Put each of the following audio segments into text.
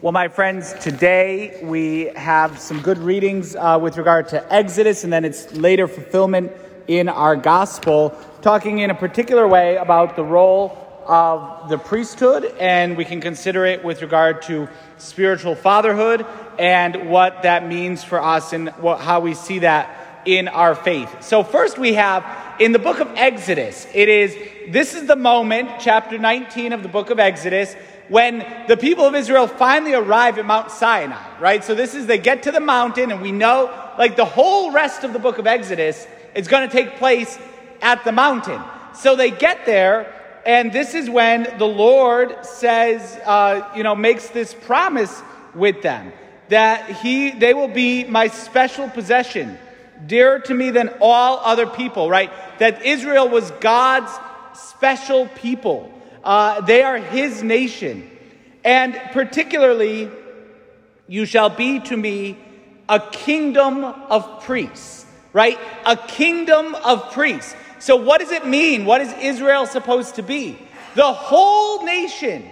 Well, my friends, today we have some good readings uh, with regard to Exodus and then its later fulfillment in our gospel, talking in a particular way about the role of the priesthood, and we can consider it with regard to spiritual fatherhood and what that means for us and what, how we see that in our faith. So, first we have in the book of Exodus, it is this is the moment, chapter 19 of the book of Exodus when the people of Israel finally arrive at Mount Sinai, right? So this is they get to the mountain, and we know like the whole rest of the book of Exodus is going to take place at the mountain. So they get there, and this is when the Lord says, uh, you know, makes this promise with them that he they will be my special possession, dearer to me than all other people, right? That Israel was God's special people. Uh, they are his nation. And particularly, you shall be to me a kingdom of priests, right? A kingdom of priests. So, what does it mean? What is Israel supposed to be? The whole nation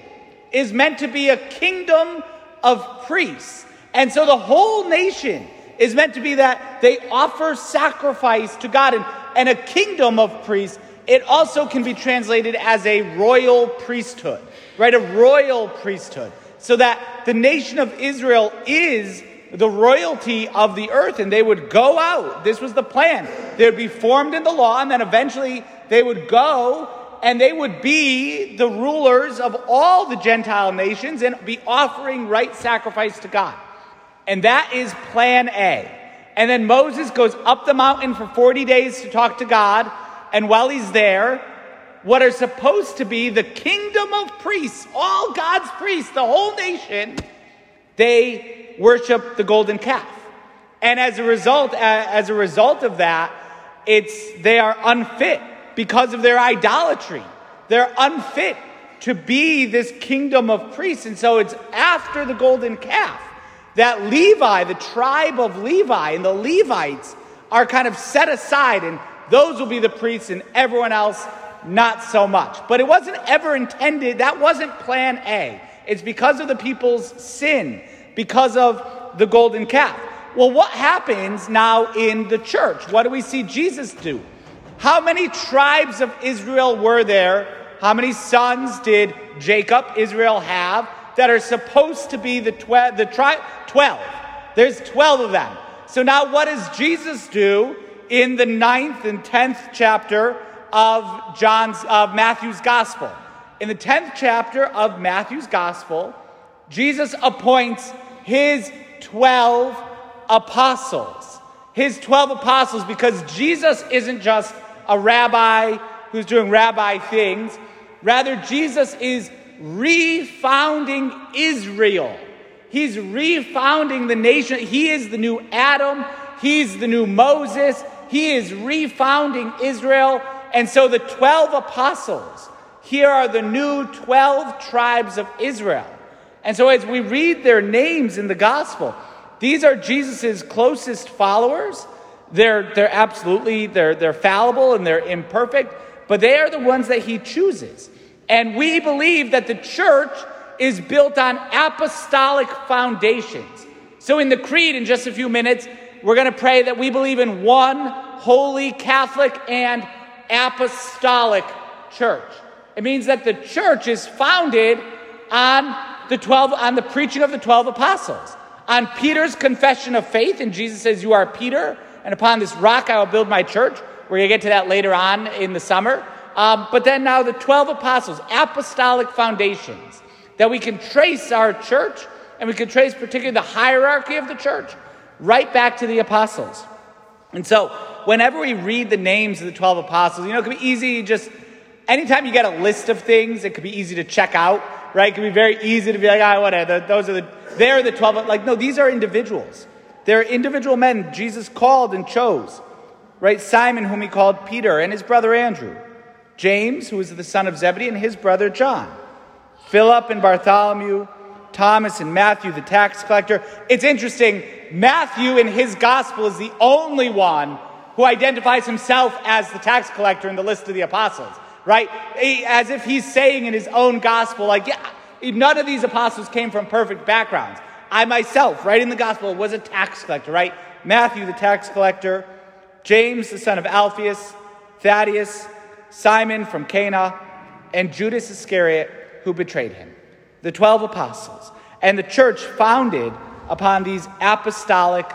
is meant to be a kingdom of priests. And so, the whole nation is meant to be that they offer sacrifice to God and, and a kingdom of priests it also can be translated as a royal priesthood, right? A royal priesthood. So that the nation of Israel is the royalty of the earth, and they would go out. This was the plan. They would be formed in the law, and then eventually they would go and they would be the rulers of all the Gentile nations and be offering right sacrifice to God. And that is plan A. And then Moses goes up the mountain for 40 days to talk to God. And while he's there, what are supposed to be the kingdom of priests, all God's priests, the whole nation, they worship the golden calf. And as a result, as a result of that, it's they are unfit because of their idolatry. They're unfit to be this kingdom of priests. And so it's after the golden calf that Levi, the tribe of Levi, and the Levites are kind of set aside and those will be the priests, and everyone else, not so much. But it wasn't ever intended, that wasn't plan A. It's because of the people's sin, because of the golden calf. Well, what happens now in the church? What do we see Jesus do? How many tribes of Israel were there? How many sons did Jacob, Israel, have that are supposed to be the, tw- the tri- 12? There's 12 of them. So now what does Jesus do? in the ninth and tenth chapter of John's of Matthew's gospel. In the tenth chapter of Matthew's gospel, Jesus appoints his twelve apostles. His twelve apostles, because Jesus isn't just a rabbi who's doing rabbi things. Rather, Jesus is refounding Israel. He's refounding the nation. He is the new Adam. He's the new Moses. He is refounding Israel. And so the 12 apostles, here are the new 12 tribes of Israel. And so as we read their names in the gospel, these are Jesus' closest followers. They're, they're absolutely, they're, they're fallible and they're imperfect, but they are the ones that he chooses. And we believe that the church is built on apostolic foundations. So in the creed, in just a few minutes, we're going to pray that we believe in one holy, Catholic, and apostolic church. It means that the church is founded on the 12 on the preaching of the 12 apostles on peter's confession of faith and jesus says you are peter and upon this rock i will build my church we're going to get to that later on in the summer um, but then now the 12 apostles apostolic foundations that we can trace our church and we can trace particularly the hierarchy of the church right back to the apostles. And so, whenever we read the names of the 12 apostles, you know, it can be easy just, anytime you get a list of things, it could be easy to check out, right? It can be very easy to be like, ah, whatever, those are the, they're the 12. Like, no, these are individuals. They're individual men Jesus called and chose, right? Simon, whom he called Peter, and his brother Andrew. James, who was the son of Zebedee, and his brother John. Philip and Bartholomew, Thomas and Matthew, the tax collector. It's interesting. Matthew in his gospel is the only one who identifies himself as the tax collector in the list of the apostles, right? As if he's saying in his own gospel, like, yeah, None of these apostles came from perfect backgrounds. I myself, writing the gospel, was a tax collector, right? Matthew, the tax collector, James, the son of Alphaeus, Thaddeus, Simon from Cana, and Judas Iscariot, who betrayed him. The 12 apostles. And the church founded upon these apostolic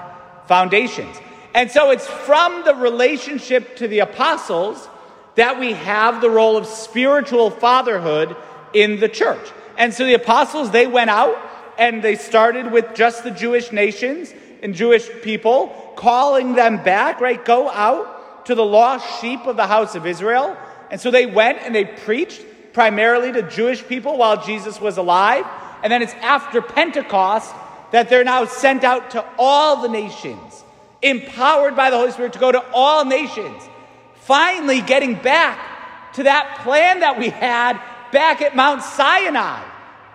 foundations. And so it's from the relationship to the apostles that we have the role of spiritual fatherhood in the church. And so the apostles, they went out and they started with just the Jewish nations and Jewish people, calling them back, right? Go out to the lost sheep of the house of Israel. And so they went and they preached primarily to Jewish people while Jesus was alive. And then it's after Pentecost that they're now sent out to all the nations, empowered by the Holy Spirit to go to all nations. Finally, getting back to that plan that we had back at Mount Sinai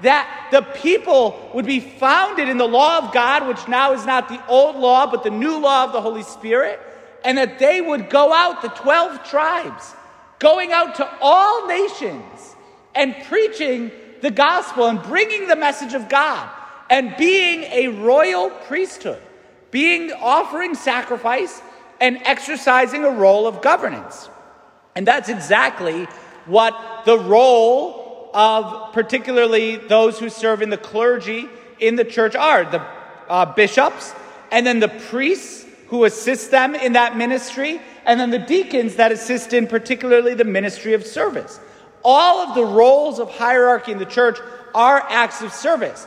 that the people would be founded in the law of God, which now is not the old law, but the new law of the Holy Spirit, and that they would go out, the 12 tribes, going out to all nations and preaching the gospel and bringing the message of God and being a royal priesthood, being offering sacrifice and exercising a role of governance. And that's exactly what the role of particularly those who serve in the clergy in the church are the uh, bishops, and then the priests who assist them in that ministry, and then the deacons that assist in particularly the ministry of service. All of the roles of hierarchy in the church are acts of service.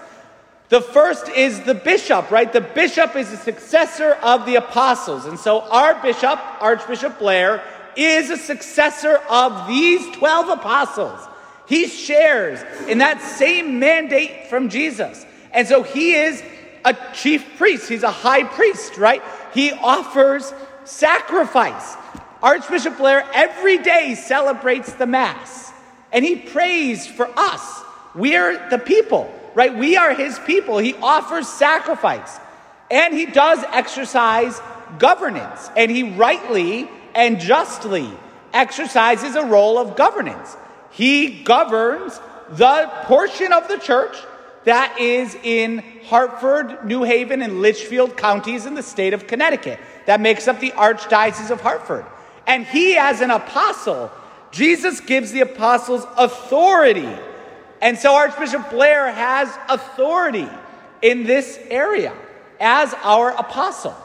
The first is the bishop, right? The bishop is a successor of the apostles. And so our bishop, Archbishop Blair, is a successor of these 12 apostles. He shares in that same mandate from Jesus. And so he is a chief priest, he's a high priest, right? He offers sacrifice. Archbishop Blair every day celebrates the Mass. And he prays for us. We're the people, right? We are his people. He offers sacrifice. And he does exercise governance. And he rightly and justly exercises a role of governance. He governs the portion of the church that is in Hartford, New Haven, and Litchfield counties in the state of Connecticut. That makes up the Archdiocese of Hartford. And he, as an apostle, Jesus gives the apostles authority. And so Archbishop Blair has authority in this area as our apostle.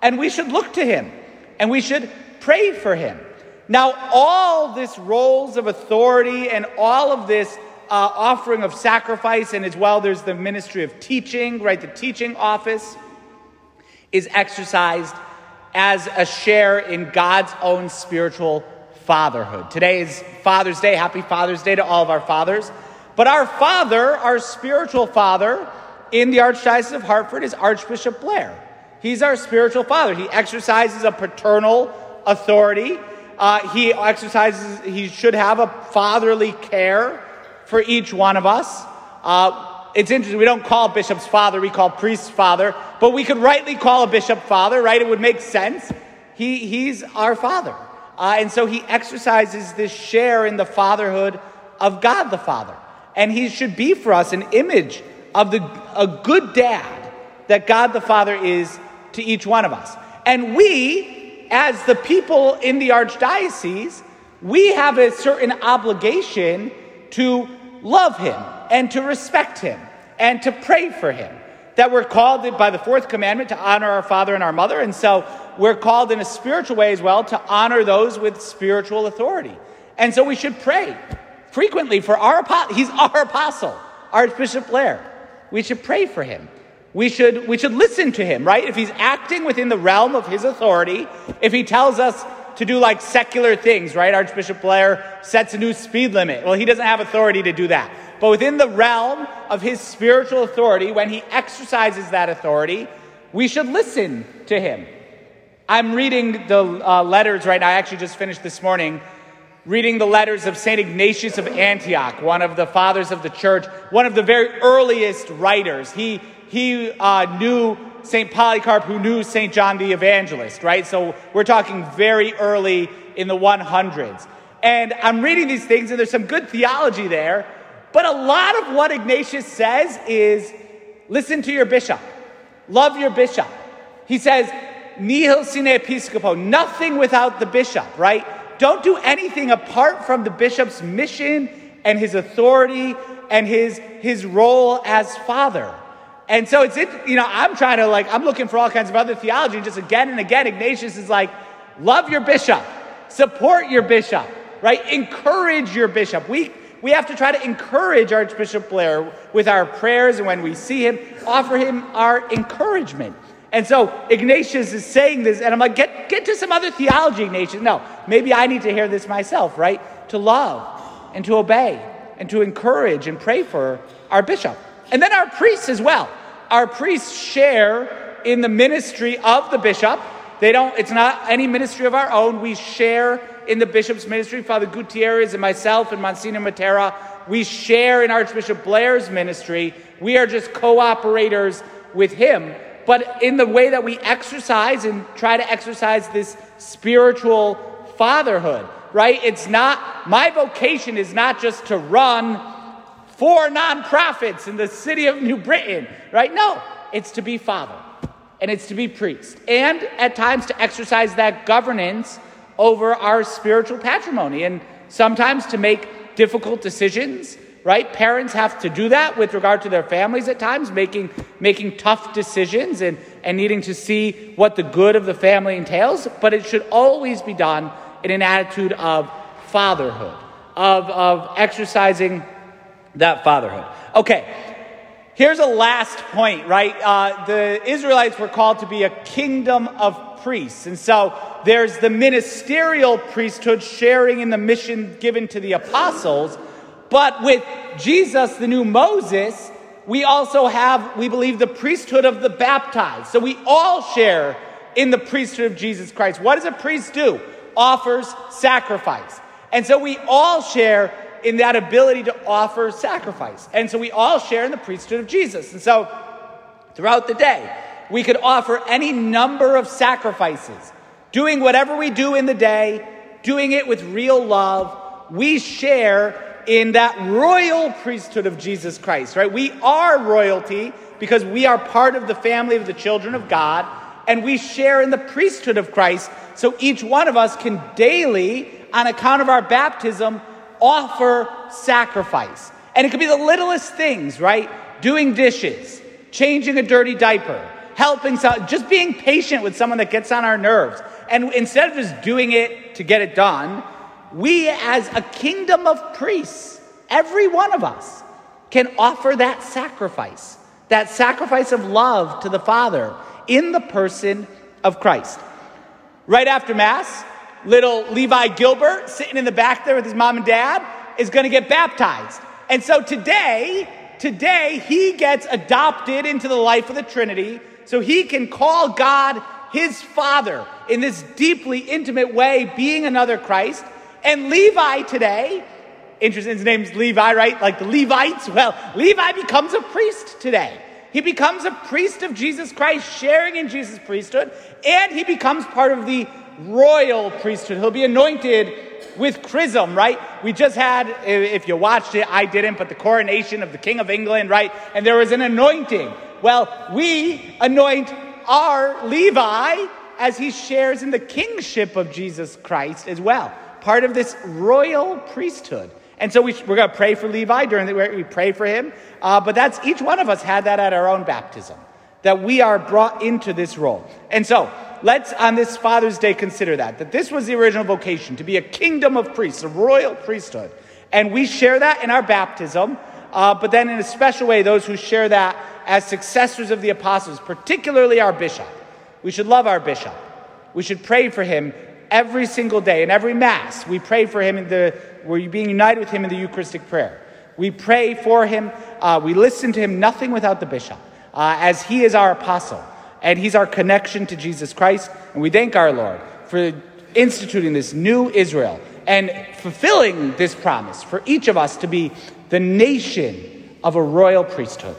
And we should look to him and we should pray for him. Now, all this roles of authority and all of this uh, offering of sacrifice, and as well, there's the ministry of teaching, right? The teaching office is exercised as a share in God's own spiritual fatherhood. Today is Father's Day. Happy Father's Day to all of our fathers. But our father, our spiritual father in the Archdiocese of Hartford, is Archbishop Blair. He's our spiritual father. He exercises a paternal authority. Uh, he exercises, he should have a fatherly care for each one of us. Uh, it's interesting, we don't call bishops father, we call priests father, but we could rightly call a bishop father, right? It would make sense. He, he's our father. Uh, and so he exercises this share in the fatherhood of God the Father. And he should be for us an image of the, a good dad that God the Father is to each one of us. And we, as the people in the archdiocese, we have a certain obligation to love him and to respect him and to pray for him. That we're called by the fourth commandment to honor our father and our mother. And so we're called in a spiritual way as well to honor those with spiritual authority. And so we should pray frequently for our apostle. He's our apostle, Archbishop Blair. We should pray for him. We should, we should listen to him, right? If he's acting within the realm of his authority, if he tells us to do like secular things, right? Archbishop Blair sets a new speed limit. Well, he doesn't have authority to do that. But within the realm of his spiritual authority, when he exercises that authority, we should listen to him. I'm reading the uh, letters right now. I actually just finished this morning reading the letters of St. Ignatius of Antioch, one of the fathers of the church, one of the very earliest writers. He, he uh, knew St. Polycarp, who knew St. John the Evangelist, right? So we're talking very early in the 100s. And I'm reading these things, and there's some good theology there. But a lot of what Ignatius says is listen to your bishop, love your bishop. He says, nihil sine episcopo, nothing without the bishop, right? Don't do anything apart from the bishop's mission and his authority and his, his role as father. And so it's, you know, I'm trying to like, I'm looking for all kinds of other theology. And Just again and again, Ignatius is like, love your bishop, support your bishop, right? Encourage your bishop. We, we have to try to encourage Archbishop Blair with our prayers and when we see him, offer him our encouragement. And so Ignatius is saying this, and I'm like, get, get to some other theology, Ignatius. No, maybe I need to hear this myself, right? To love and to obey and to encourage and pray for our bishop. And then our priests as well. Our priests share in the ministry of the bishop. They don't, it's not any ministry of our own. We share in the bishop's ministry. Father Gutierrez and myself and Monsignor Matera, we share in Archbishop Blair's ministry. We are just cooperators with him but in the way that we exercise and try to exercise this spiritual fatherhood, right? It's not, my vocation is not just to run four nonprofits in the city of New Britain, right? No, it's to be father and it's to be priest and at times to exercise that governance over our spiritual patrimony and sometimes to make difficult decisions right? Parents have to do that with regard to their families at times, making, making tough decisions and, and needing to see what the good of the family entails. But it should always be done in an attitude of fatherhood, of, of exercising that fatherhood. Okay, here's a last point, right? Uh, the Israelites were called to be a kingdom of priests. And so there's the ministerial priesthood sharing in the mission given to the apostles. But with Jesus, the new Moses, we also have, we believe, the priesthood of the baptized. So we all share in the priesthood of Jesus Christ. What does a priest do? Offers sacrifice. And so we all share in that ability to offer sacrifice. And so we all share in the priesthood of Jesus. And so throughout the day, we could offer any number of sacrifices, doing whatever we do in the day, doing it with real love. We share in that royal priesthood of Jesus Christ, right? We are royalty because we are part of the family of the children of God and we share in the priesthood of Christ. So each one of us can daily, on account of our baptism, offer sacrifice. And it could be the littlest things, right? Doing dishes, changing a dirty diaper, helping, some, just being patient with someone that gets on our nerves. And instead of just doing it to get it done, we as a kingdom of priests, every one of us, can offer that sacrifice, that sacrifice of love to the Father in the person of Christ. Right after Mass, little Levi Gilbert, sitting in the back there with his mom and dad, is going to get baptized. And so today, today, he gets adopted into the life of the Trinity so he can call God his Father in this deeply intimate way, being another Christ. And Levi today, interesting, his name's Levi, right? Like the Levites. Well, Levi becomes a priest today. He becomes a priest of Jesus Christ, sharing in Jesus' priesthood, and he becomes part of the royal priesthood. He'll be anointed with chrism, right? We just had, if you watched it, I didn't, but the coronation of the King of England, right? And there was an anointing. Well, we anoint our Levi as he shares in the kingship of Jesus Christ as well part of this royal priesthood. And so we, are going to pray for Levi during the we pray for him. Uh, but that's each one of us had that at our own baptism, that we are brought into this role. And so let's on this Father's Day consider that that this was the original vocation to be a kingdom of priests, a royal priesthood, and we share that in our baptism. Uh, but then in a special way, those who share that as successors of the apostles, particularly our bishop, we should love our bishop. We should pray for him every single day. In every Mass, we pray for him in the, we're being united with him in the Eucharistic prayer. We pray for him. Uh, we listen to him, nothing without the bishop, uh, as he is our apostle and he's our connection to Jesus Christ. And we thank our Lord for instituting this new Israel and fulfilling this promise for each of us to be the nation of a royal priesthood.